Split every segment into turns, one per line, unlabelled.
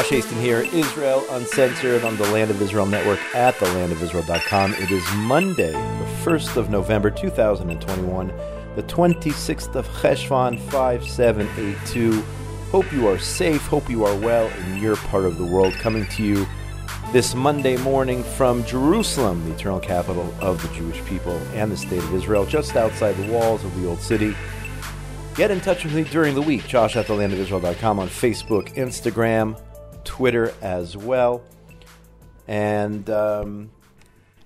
Josh Hasten here, Israel Uncensored on the Land of Israel Network at thelandofisrael.com. It is Monday, the 1st of November 2021, the 26th of Cheshvan 5782. Hope you are safe, hope you are well in your part of the world. Coming to you this Monday morning from Jerusalem, the eternal capital of the Jewish people and the state of Israel, just outside the walls of the old city. Get in touch with me during the week, josh at thelandofisrael.com on Facebook, Instagram, Twitter as well. And um,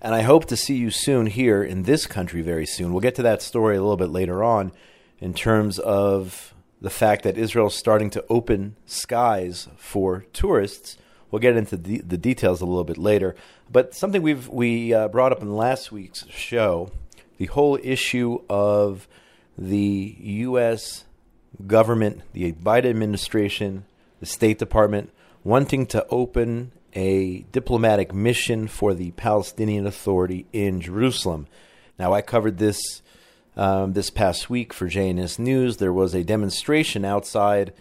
and I hope to see you soon here in this country very soon. We'll get to that story a little bit later on in terms of the fact that Israel is starting to open skies for tourists. We'll get into the, the details a little bit later. But something we've we uh, brought up in last week's show, the whole issue of the U.S. government, the Biden administration, the State Department wanting to open a diplomatic mission for the Palestinian Authority in Jerusalem. Now, I covered this um, this past week for JNS News. There was a demonstration outside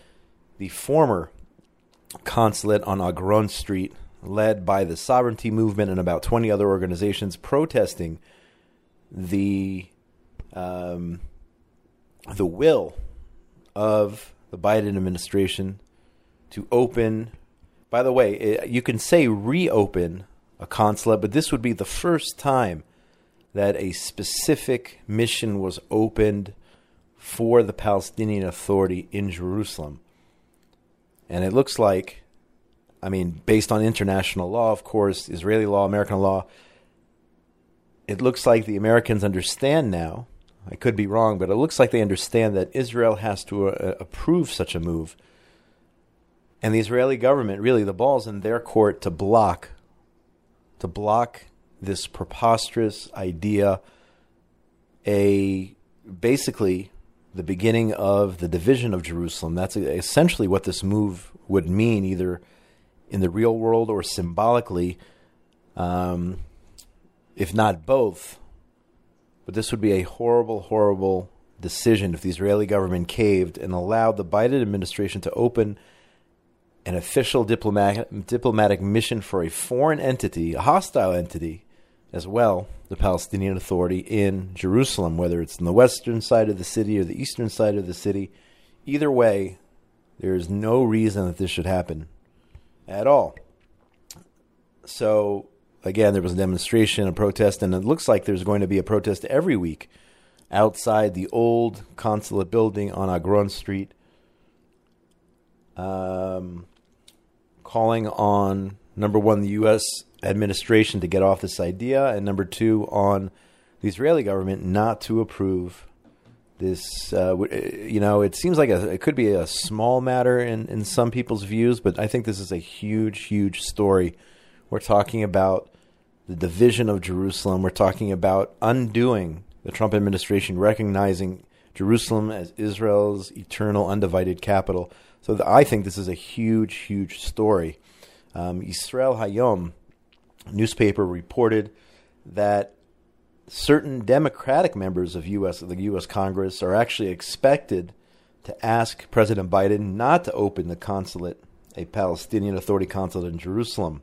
the former consulate on Agron Street, led by the Sovereignty Movement and about 20 other organizations protesting the um, the will of the Biden administration to open. By the way, it, you can say reopen a consulate, but this would be the first time that a specific mission was opened for the Palestinian Authority in Jerusalem. And it looks like, I mean, based on international law, of course, Israeli law, American law, it looks like the Americans understand now I could be wrong, but it looks like they understand that Israel has to uh, approve such a move. And the Israeli government, really, the ball's in their court to block, to block this preposterous idea, a basically the beginning of the division of Jerusalem. That's essentially what this move would mean, either in the real world or symbolically, um, if not both but this would be a horrible, horrible decision if the Israeli government caved and allowed the Biden administration to open an official diplomatic, diplomatic mission for a foreign entity, a hostile entity, as well, the Palestinian Authority in Jerusalem, whether it's in the western side of the city or the eastern side of the city. Either way, there is no reason that this should happen at all. So again, there was a demonstration, a protest, and it looks like there's going to be a protest every week outside the old consulate building on Agron Street, um, calling on number one, the U.S. administration to get off this idea, and number two, on the Israeli government not to approve this. Uh, you know, it seems like a, it could be a small matter in, in some people's views, but I think this is a huge, huge story. We're talking about the division of Jerusalem. We're talking about undoing the Trump administration, recognizing Jerusalem as Israel's eternal, undivided capital. So the, I think this is a huge, huge story. Um, Israel Hayom newspaper reported that certain Democratic members of U.S. of the U.S. Congress are actually expected to ask President Biden not to open the consulate, a Palestinian Authority consulate in Jerusalem.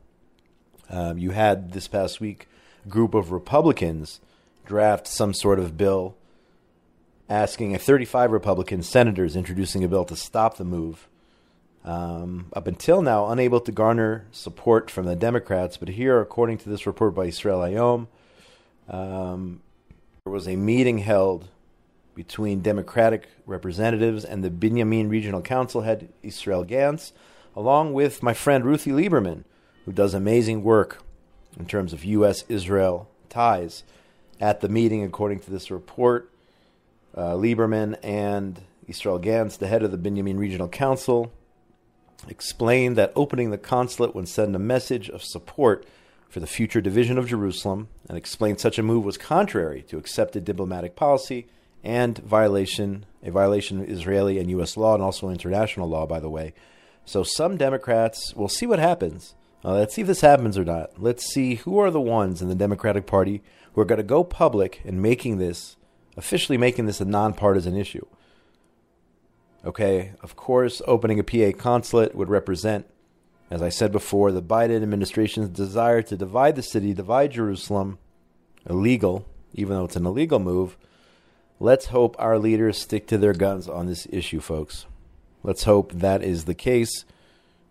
Um, you had this past week a group of Republicans draft some sort of bill asking 35 Republican senators introducing a bill to stop the move. Um, up until now, unable to garner support from the Democrats, but here, according to this report by Israel Hayom, um, there was a meeting held between Democratic representatives and the Binyamin Regional Council head Israel Gantz, along with my friend Ruthie Lieberman, who does amazing work in terms of U.S. Israel ties. At the meeting, according to this report, uh, Lieberman and Israel Gantz, the head of the Binyamin Regional Council, explained that opening the consulate would send a message of support for the future division of Jerusalem and explained such a move was contrary to accepted diplomatic policy and violation a violation of Israeli and US law and also international law by the way. So some Democrats, we'll see what happens. Uh, let's see if this happens or not. Let's see who are the ones in the Democratic Party who are going to go public and making this, officially making this a nonpartisan issue. Okay, of course, opening a PA consulate would represent As I said before, the Biden administration's desire to divide the city, divide Jerusalem, illegal, even though it's an illegal move. Let's hope our leaders stick to their guns on this issue, folks. Let's hope that is the case.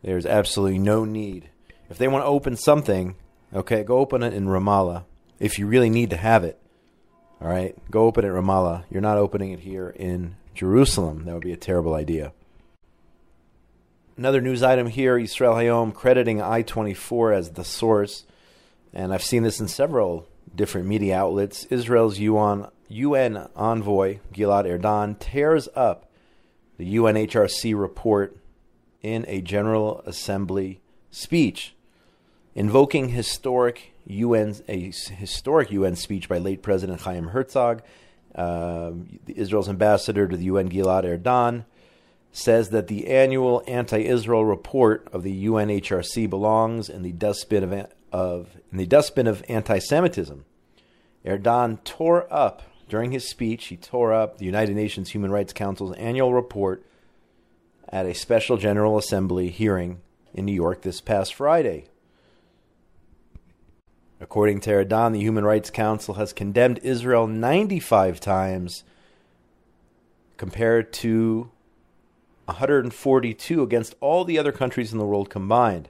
There's absolutely no need. If they want to open something, okay, go open it in Ramallah if you really need to have it. All right, go open it Ramallah. You're not opening it here in Jerusalem. That would be a terrible idea. Another news item here Israel Hayom crediting I 24 as the source. And I've seen this in several different media outlets. Israel's UN, UN envoy, Gilad Erdan, tears up the UNHRC report in a General Assembly speech, invoking historic UN, a historic UN speech by late President Chaim Herzog. Uh, Israel's ambassador to the UN, Gilad Erdan, says that the annual anti-Israel report of the UNHRC belongs in the dustbin of, of in the dustbin of anti-Semitism. Erdan tore up during his speech. He tore up the United Nations Human Rights Council's annual report at a special General Assembly hearing in New York this past Friday. According to Erdan, the Human Rights Council has condemned Israel 95 times compared to 142 against all the other countries in the world combined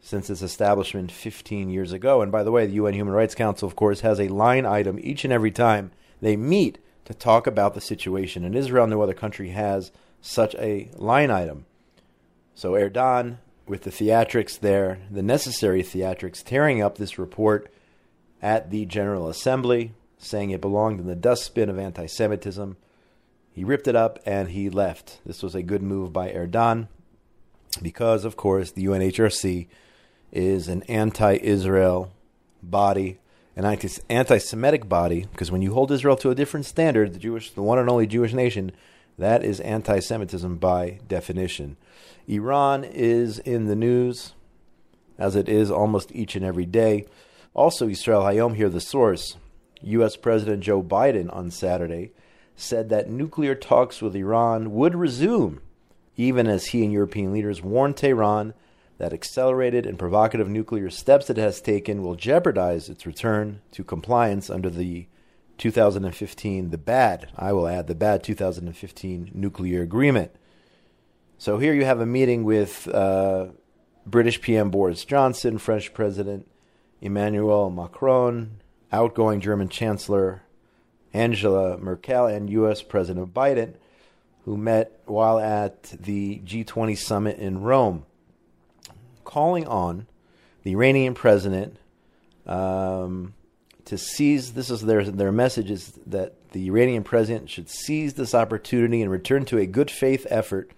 since its establishment 15 years ago. And by the way, the UN Human Rights Council, of course, has a line item each and every time they meet to talk about the situation in Israel. No other country has such a line item. So Erdan, with the theatrics there, the necessary theatrics, tearing up this report at the General Assembly, saying it belonged in the dustbin of anti Semitism. He ripped it up and he left. This was a good move by Erdan because, of course, the UNHRC is an anti Israel body, an anti Semitic body, because when you hold Israel to a different standard, the Jewish, the one and only Jewish nation, that is anti Semitism by definition. Iran is in the news, as it is almost each and every day. Also, Israel Hayom here, the source. U.S. President Joe Biden on Saturday said that nuclear talks with Iran would resume, even as he and European leaders warned Tehran that accelerated and provocative nuclear steps it has taken will jeopardize its return to compliance under the 2015, the bad, I will add, the bad 2015 nuclear agreement. So here you have a meeting with uh, British PM Boris Johnson, French President Emmanuel Macron, outgoing German Chancellor Angela Merkel and U.S. President Biden, who met while at the G20 summit in Rome, calling on the Iranian president um, to seize. This is their their message is that the Iranian president should seize this opportunity and return to a good faith effort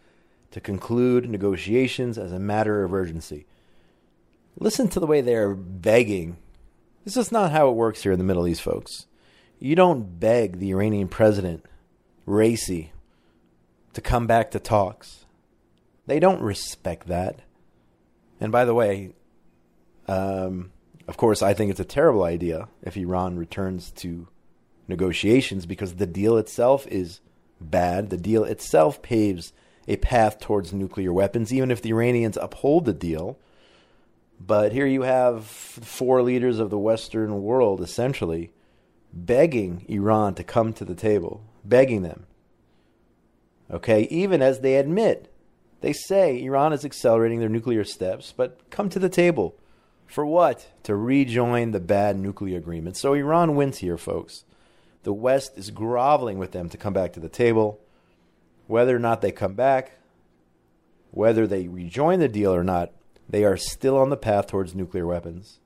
to conclude negotiations as a matter of urgency. Listen to the way they're begging. This is not how it works here in the Middle East, folks. You don't beg the Iranian president, Raisi, to come back to talks. They don't respect that. And by the way, um, of course, I think it's a terrible idea if Iran returns to negotiations because the deal itself is bad. The deal itself paves a path towards nuclear weapons, even if the Iranians uphold the deal. But here you have four leaders of the Western world essentially begging Iran to come to the table, begging them. Okay, even as they admit, they say Iran is accelerating their nuclear steps, but come to the table. For what? To rejoin the bad nuclear agreement. So Iran wins here, folks. The West is groveling with them to come back to the table. Whether or not they come back, whether they rejoin the deal or not, they are still on the path towards nuclear weapons.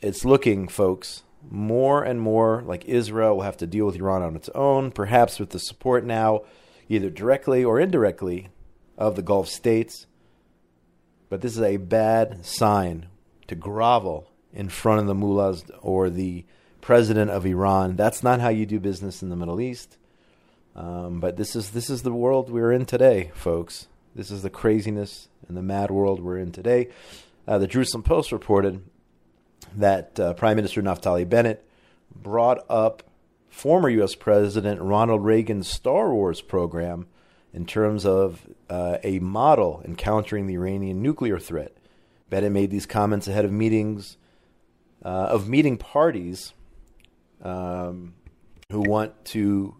It's looking, folks, more and more like Israel will have to deal with Iran on its own, perhaps with the support now, either directly or indirectly, of the Gulf states. But this is a bad sign to grovel in front of the mullahs or the president of Iran. That's not how you do business in the Middle East. Um, but this is this is the world we're in today, folks. This is the craziness and the mad world we're in today. Uh, the Jerusalem Post reported that uh, Prime Minister Naftali Bennett brought up former U.S. President Ronald Reagan's Star Wars program in terms of uh, a model in countering the Iranian nuclear threat. Bennett made these comments ahead of meetings uh, of meeting parties um, who want to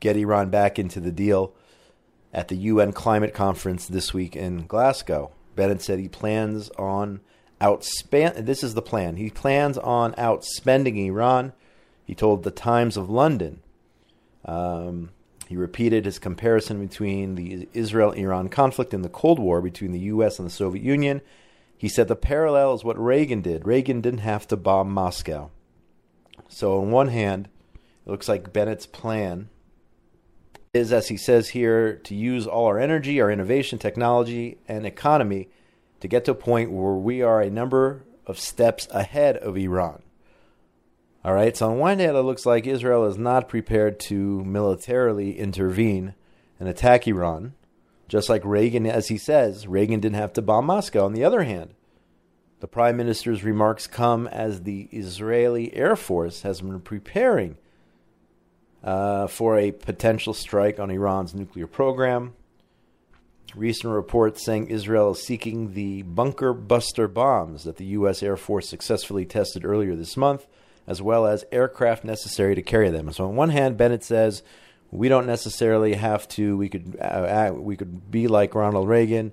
get Iran back into the deal at the UN climate conference this week in Glasgow. Bennett said he plans on outspend. This is the plan. He plans on outspending Iran. He told the Times of London. Um, he repeated his comparison between the Israel Iran conflict and the Cold War between the U.S. and the Soviet Union. He said the parallel is what Reagan did. Reagan didn't have to bomb Moscow. So, on one hand, it looks like Bennett's plan is, as he says here, to use all our energy, our innovation, technology, and economy to get to a point where we are a number of steps ahead of Iran. All right, so on one hand, it looks like Israel is not prepared to militarily intervene and attack Iran, just like Reagan, as he says, Reagan didn't have to bomb Moscow. On the other hand, the prime minister's remarks come as the Israeli Air Force has been preparing uh, for a potential strike on Iran's nuclear program. Recent reports saying Israel is seeking the bunker buster bombs that the U.S. Air Force successfully tested earlier this month, as well as aircraft necessary to carry them. So, on one hand, Bennett says we don't necessarily have to. We could uh, we could be like Ronald Reagan,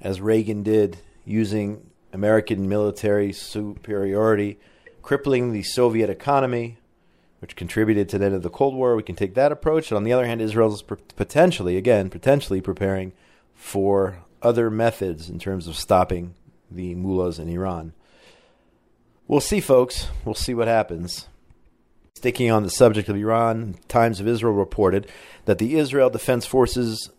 as Reagan did, using American military superiority, crippling the Soviet economy, which contributed to the end of the Cold War. We can take that approach. And on the other hand, Israel is potentially, again, potentially preparing for other methods in terms of stopping the mullahs in Iran. We'll see, folks. We'll see what happens. Sticking on the subject of Iran, Times of Israel reported that the Israel Defense Forces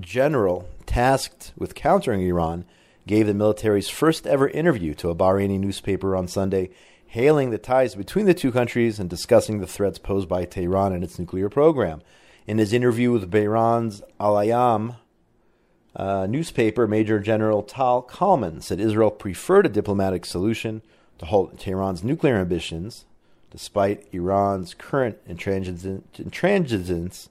general tasked with countering Iran gave the military's first ever interview to a Bahraini newspaper on Sunday, hailing the ties between the two countries and discussing the threats posed by Tehran and its nuclear program. In his interview with Bahrain's Al Ayam uh, newspaper, Major General Tal Kalman said Israel preferred a diplomatic solution to halt Tehran's nuclear ambitions, despite Iran's current intransigence,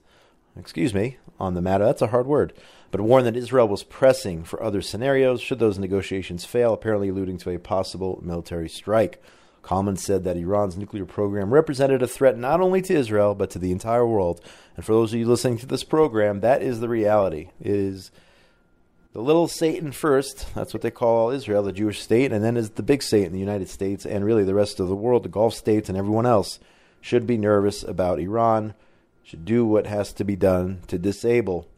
excuse me, on the matter. That's a hard word but warned that Israel was pressing for other scenarios should those negotiations fail, apparently alluding to a possible military strike. Kalman said that Iran's nuclear program represented a threat not only to Israel, but to the entire world. And for those of you listening to this program, that is the reality. It is the little Satan first, that's what they call Israel, the Jewish state, and then is the big Satan, the United States, and really the rest of the world, the Gulf states, and everyone else should be nervous about Iran, should do what has to be done to disable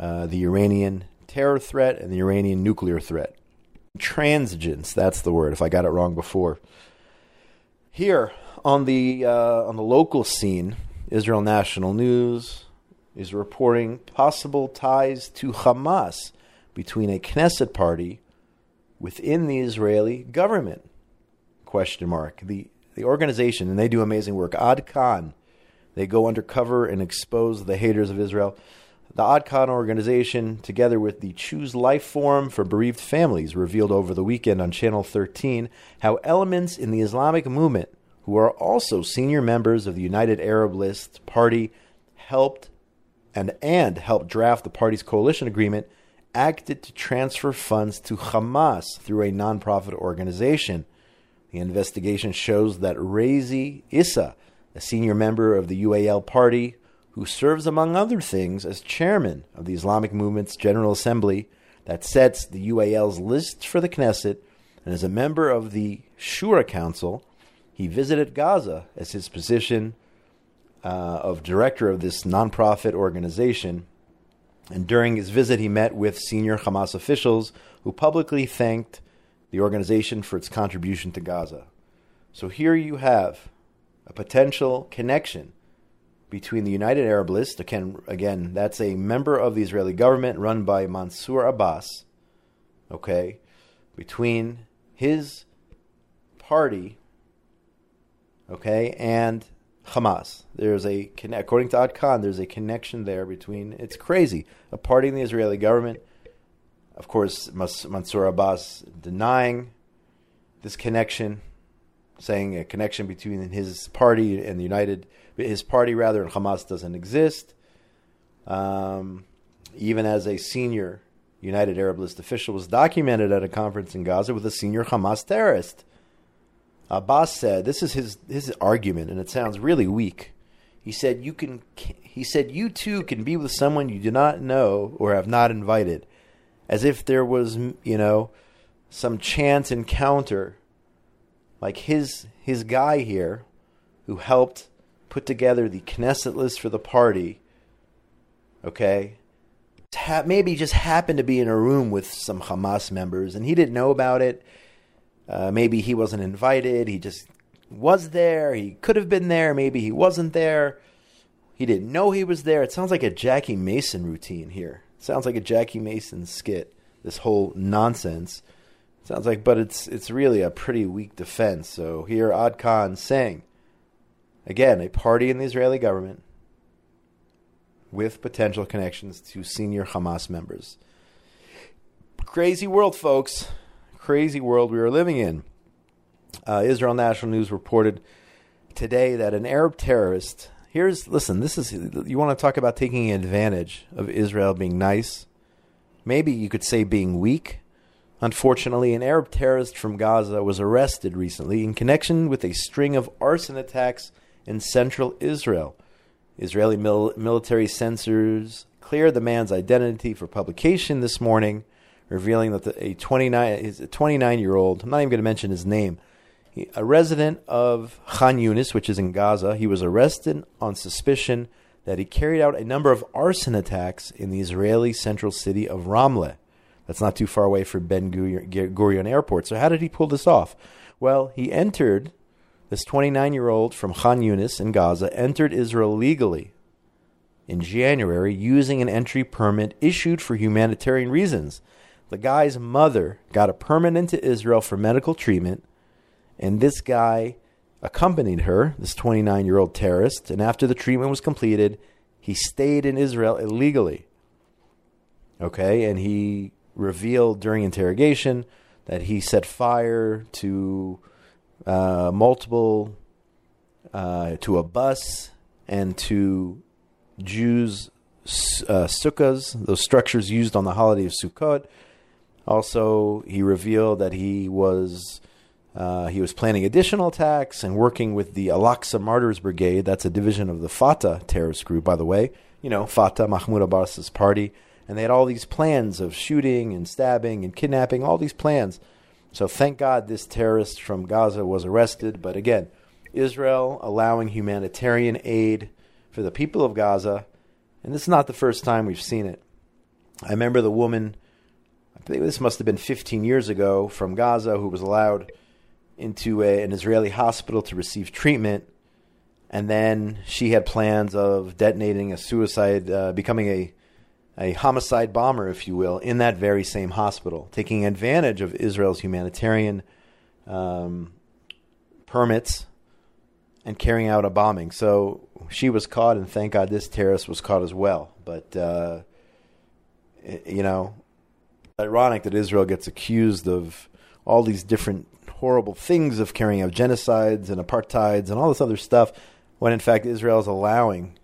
uh, the Iranian terror threat and the Iranian nuclear threat. Transigence, that's the word, if I got it wrong before. Here on the, uh, on the local scene, Israel National News is reporting possible ties to Hamas between a Knesset party within the Israeli government. Question mark. The the organization, and they do amazing work. Ad Kan, they go undercover and expose the haters of Israel. The Adkan organization, together with the Choose Life Forum for Bereaved Families, revealed over the weekend on Channel 13 how elements in the Islamic movement, who are also senior members of the United Arab List Party, helped and, and helped draft the party's coalition agreement, acted to transfer funds to Hamas through a nonprofit organization. The investigation shows that Razi Issa, a senior member of the UAL party, who serves, among other things, as chairman of the Islamic Movement's General Assembly that sets the UAL's list for the Knesset, and as a member of the Shura Council, he visited Gaza as his position uh, of director of this nonprofit organization. And during his visit, he met with senior Hamas officials who publicly thanked the organization for its contribution to Gaza. So here you have a potential connection between the United Arab List, again, again, that's a member of the Israeli government run by Mansour Abbas, okay, between his party, okay, and Hamas. There's a according to Adkan, there's a connection there between. It's crazy. A party in the Israeli government, of course, Mansour Abbas denying this connection, saying a connection between his party and the United his party rather, and Hamas doesn't exist. um, even as a senior United Arab List official, was documented at a conference in Gaza with a senior Hamas terrorist. Abbas said, "This is his his argument, and it sounds really weak." He said, "You can." He said, "You too can be with someone you do not know or have not invited, as if there was, you know, some chance encounter, like his his guy here, who helped put together the Knesset list for the party. Okay, maybe just happened to be in a room with some Hamas members, and he didn't know about it." Uh, maybe he wasn't invited. He just was there. He could have been there. Maybe he wasn't there. He didn't know he was there. It sounds like a Jackie Mason routine here. It sounds like a Jackie Mason skit. This whole nonsense. It sounds like, but it's it's really a pretty weak defense. So here, Ad Kan saying, again, a party in the Israeli government with potential connections to senior Hamas members. Crazy world, folks crazy world we are living in. Uh, Israel National News reported today that an Arab terrorist. Here's listen. This is you want to talk about taking advantage of Israel being nice. Maybe you could say being weak. Unfortunately, an Arab terrorist from Gaza was arrested recently in connection with a string of arson attacks in central Israel. Israeli mil- military censors cleared the man's identity for publication this morning revealing that the, a 29 is a 29 year old. I'm not even going to mention his name. He, a resident of Khan Yunis, which is in Gaza, he was arrested on suspicion that he carried out a number of arson attacks in the Israeli central city of Ramleh. That's not too far away from Ben Gurion Airport. So how did he pull this off? Well, he entered. This 29 year old from Khan Yunis in Gaza entered Israel legally in January using an entry permit issued for humanitarian reasons. The guy's mother got a permit into Israel for medical treatment, and this guy accompanied her, this 29 year old terrorist, and after the treatment was completed, he stayed in Israel illegally. Okay, and he revealed during interrogation that he set fire to uh, multiple, uh, to a bus and to Jews' uh, sukkahs, those structures used on the holiday of Sukkot, also, he revealed that he was uh, he was planning additional attacks and working with the Al Aqsa Martyrs Brigade. That's a division of the Fatah terrorist group, by the way. You know, Fatah, Mahmoud Abbas's party. And they had all these plans of shooting and stabbing and kidnapping, all these plans. So thank God this terrorist from Gaza was arrested. But again, Israel allowing humanitarian aid for the people of Gaza. And this is not the first time we've seen it. I remember the woman this must have been 15 years ago, from Gaza, who was allowed into a, an Israeli hospital to receive treatment. And then she had plans of detonating a suicide, uh, becoming a, a homicide bomber, if you will, in that very same hospital, taking advantage of Israel's humanitarian um, permits and carrying out a bombing. So she was caught, and thank God this terrorist was caught as well. But, uh, you know, ironic that Israel gets accused of all these different horrible things of carrying out genocides and apartheids and all this other stuff, when in fact Israel is allowing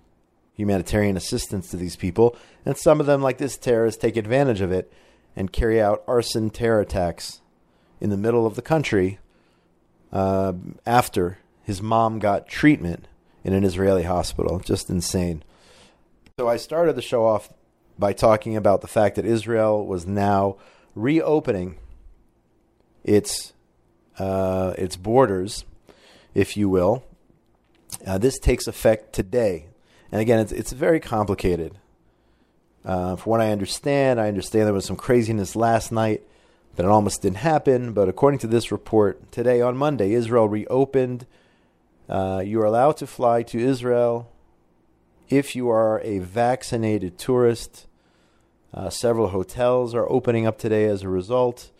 humanitarian assistance to these people, and some of them, like this terrorist, take advantage of it and carry out arson terror attacks in the middle of the country uh, after his mom got treatment in an Israeli hospital. Just insane. So I started the show off by talking about the fact that Israel was now reopening its uh, its borders, if you will. Uh, this takes effect today, and again, it's it's very complicated. Uh, from what I understand, I understand there was some craziness last night that it almost didn't happen, but according to this report, today on Monday, Israel reopened. Uh, you are allowed to fly to Israel if you are a vaccinated tourist. Uh, several hotels are opening up today as a result.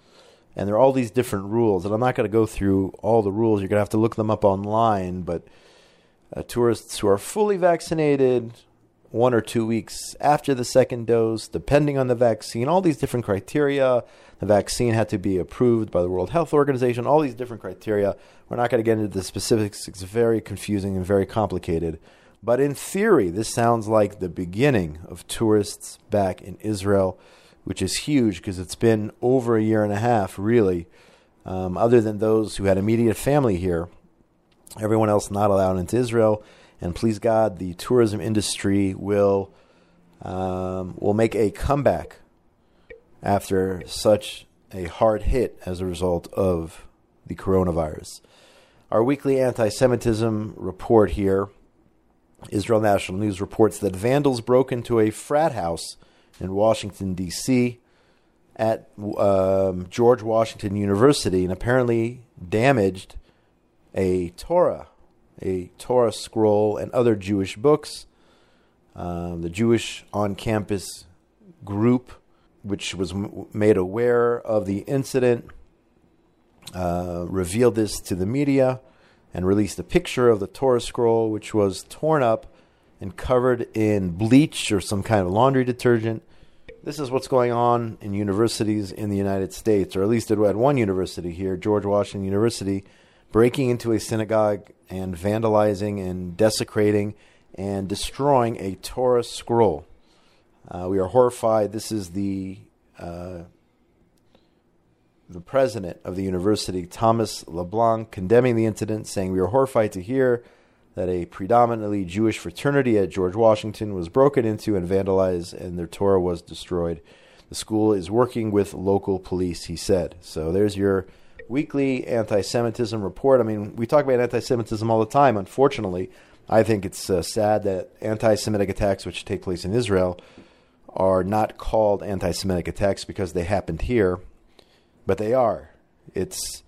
And there are all these different rules. And I'm not going to go through all the rules. You're going to have to look them up online. But uh, tourists who are fully vaccinated, one or two weeks after the second dose, depending on the vaccine, all these different criteria. The vaccine had to be approved by the World Health Organization, all these different criteria. We're not going to get into the specifics. It's very confusing and very complicated. But in theory, this sounds like the beginning of tourists back in Israel, which is huge because it's been over a year and a half, really. Um, other than those who had immediate family here, everyone else not allowed into Israel. And please God, the tourism industry will um, will make a comeback after such a hard hit as a result of the coronavirus. Our weekly anti Semitism report here Israel National News reports that vandals broke into a frat house in Washington, D.C. at um, George Washington University and apparently damaged a Torah, a Torah scroll, and other Jewish books. Um, the Jewish on campus group, which was m- made aware of the incident, uh, revealed this to the media and released a picture of the Torah scroll, which was torn up and covered in bleach or some kind of laundry detergent. This is what's going on in universities in the United States, or at least at one university here, George Washington University, breaking into a synagogue and vandalizing and desecrating and destroying a Torah scroll. Uh, we are horrified. This is the uh, the president of the university, Thomas LeBlanc, condemning the incident, saying, We are horrified to hear that a predominantly Jewish fraternity at George Washington was broken into and vandalized, and their Torah was destroyed. The school is working with local police, he said. So there's your weekly anti Semitism report. I mean, we talk about anti Semitism all the time. Unfortunately, I think it's uh, sad that anti Semitic attacks, which take place in Israel, are not called anti Semitic attacks because they happened here but they are. It's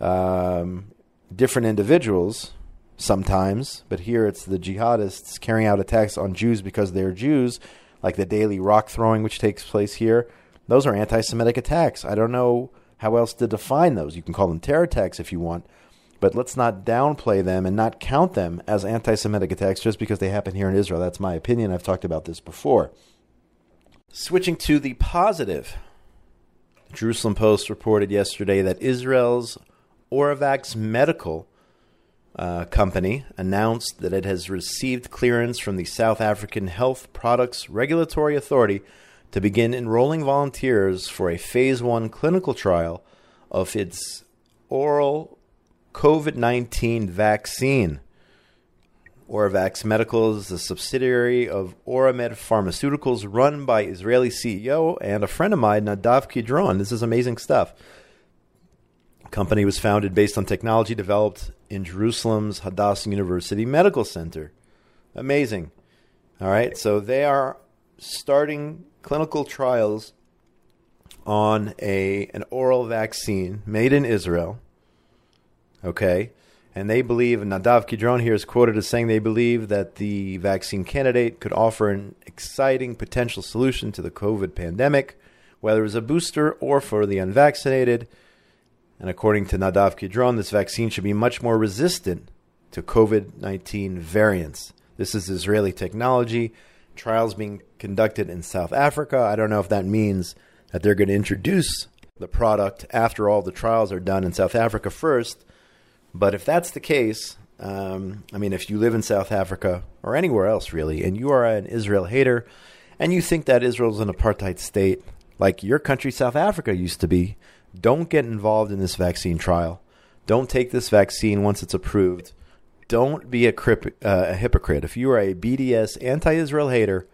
um, different individuals sometimes, but here it's the jihadists carrying out attacks on Jews because they're Jews, like the daily rock throwing which takes place here. Those are anti Semitic attacks. I don't know how else to define those. You can call them terror attacks if you want, but let's not downplay them and not count them as anti Semitic attacks just because they happen here in Israel. That's my opinion. I've talked about this before. Switching to the positive Jerusalem Post reported yesterday that Israel's Oravax Medical uh, company announced that it has received clearance from the South African Health Products Regulatory Authority to begin enrolling volunteers for a phase one clinical trial of its oral COVID 19 vaccine. Oravax Medical is a subsidiary of Oramed Pharmaceuticals run by Israeli CEO and a friend of mine, Nadav Kidron. This is amazing stuff. The company was founded based on technology developed in Jerusalem's Hadassah University Medical Center. Amazing. All right, so they are starting clinical trials on a an oral vaccine made in Israel. Okay and they believe, and Nadav Kidron here is quoted as saying they believe that the vaccine candidate could offer an exciting potential solution to the COVID pandemic, whether as a booster or for the unvaccinated. And according to Nadav Kidron, this vaccine should be much more resistant to COVID 19 variants. This is Israeli technology. Trials being conducted in South Africa. I don't know if that means that they're going to introduce the product after all the trials are done in South Africa first but if that's the case, um, I mean, if you live in South Africa or anywhere else really, and you are an Israel hater, and you think that Israel is an apartheid state like your country, South Africa, used to be, don't get involved in this vaccine trial. Don't take this vaccine once it's approved. Don't be a, crip, uh, a hypocrite. If you are a BDS anti Israel hater,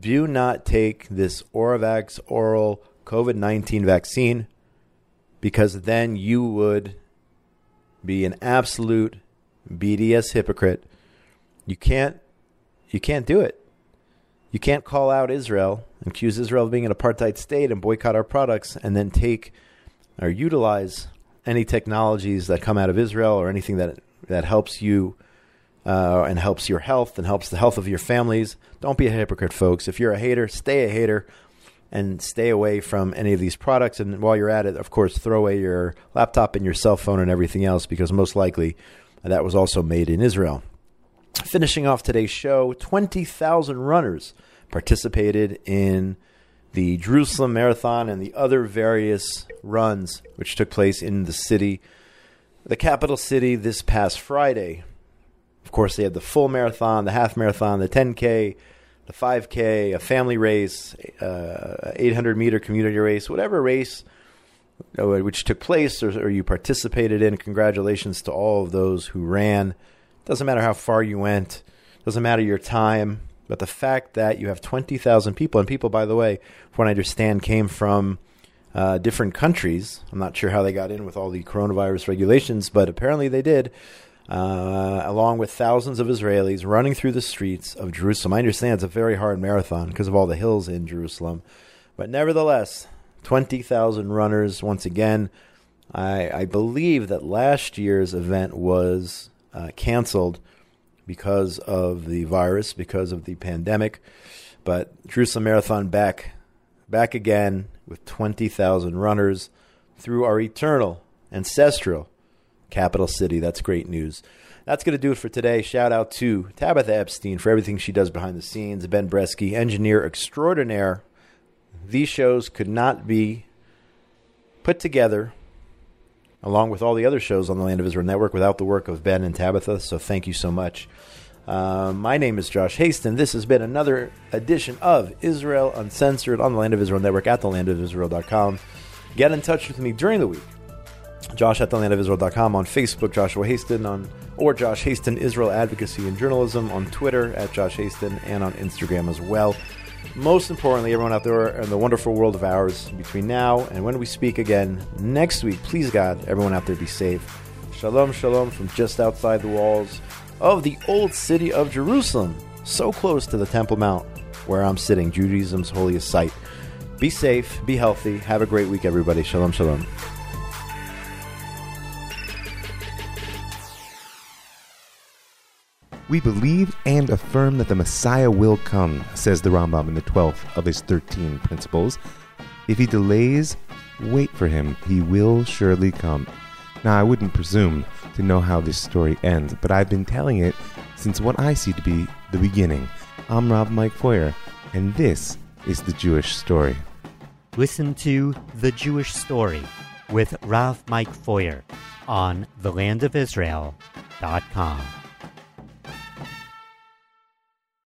do not take this Oravax oral COVID 19 vaccine because then you would be an absolute BDS hypocrite. You can't you can't do it. You can't call out Israel, accuse Israel of being an apartheid state and boycott our products and then take or utilize any technologies that come out of Israel or anything that that helps you uh, and helps your health and helps the health of your families. Don't be a hypocrite, folks. If you're a hater, stay a hater and stay away from any of these products. And while you're at it, of course, throw away your laptop and your cell phone and everything else because most likely that was also made in Israel. Finishing off today's show, 20,000 runners participated in the Jerusalem Marathon and the other various runs which took place in the city, the capital city, this past Friday. Of course, they had the full marathon, the half marathon, the 10K, the 5K, a family race, uh, 800 meter community race, whatever race uh, which took place or, or, you participated in. Congratulations to all of those who ran. Doesn't matter how far you went, doesn't matter your time, but the fact that you have 20,000 people, and people, by the way, from what I understand, came from uh, different countries. I'm not sure how they got in with all the coronavirus regulations, but apparently they did. Uh, along with thousands of Israelis running through the streets of Jerusalem. I understand it's a very hard marathon because of all the hills in Jerusalem, but nevertheless, 20,000 runners once again. I, I, believe that last year's event was uh, canceled because of the virus, because of the pandemic. But Jerusalem Marathon back, back again with 20,000 runners through our eternal, ancestral capital city. That's great news. That's going to do it for today. Shout out to Tabitha Epstein for everything she does behind the scenes. Ben Bresky, engineer extraordinaire these shows could not be put together along with all the other shows on the Land of Israel Network without the work of Ben and Tabitha. So thank you so much. Uh, my name is Josh Hasten. This has been another edition of Israel Uncensored on the Land of Israel Network at thelandofisrael.com. Get in touch with me during the week. Josh at thelandofisrael.com on Facebook, Joshua Hasten on or Josh Hasten Israel Advocacy and Journalism on Twitter at Josh Hasten and on Instagram as well most importantly, everyone out there in the wonderful world of ours, between now and when we speak again next week, please God, everyone out there be safe. Shalom, shalom from just outside the walls of the old city of Jerusalem, so close to the Temple Mount where I'm sitting, Judaism's holiest site. Be safe, be healthy, have a great week, everybody. Shalom, shalom.
We believe and affirm that the Messiah will come, says the Rambam in the 12th of his 13 principles. If he delays, wait for him. He will surely come. Now, I wouldn't presume to know how this story ends, but I've been telling it since what I see to be the beginning. I'm Rav Mike Feuer, and this is the Jewish story.
Listen to The Jewish Story with Rav Mike Feuer on thelandofisrael.com.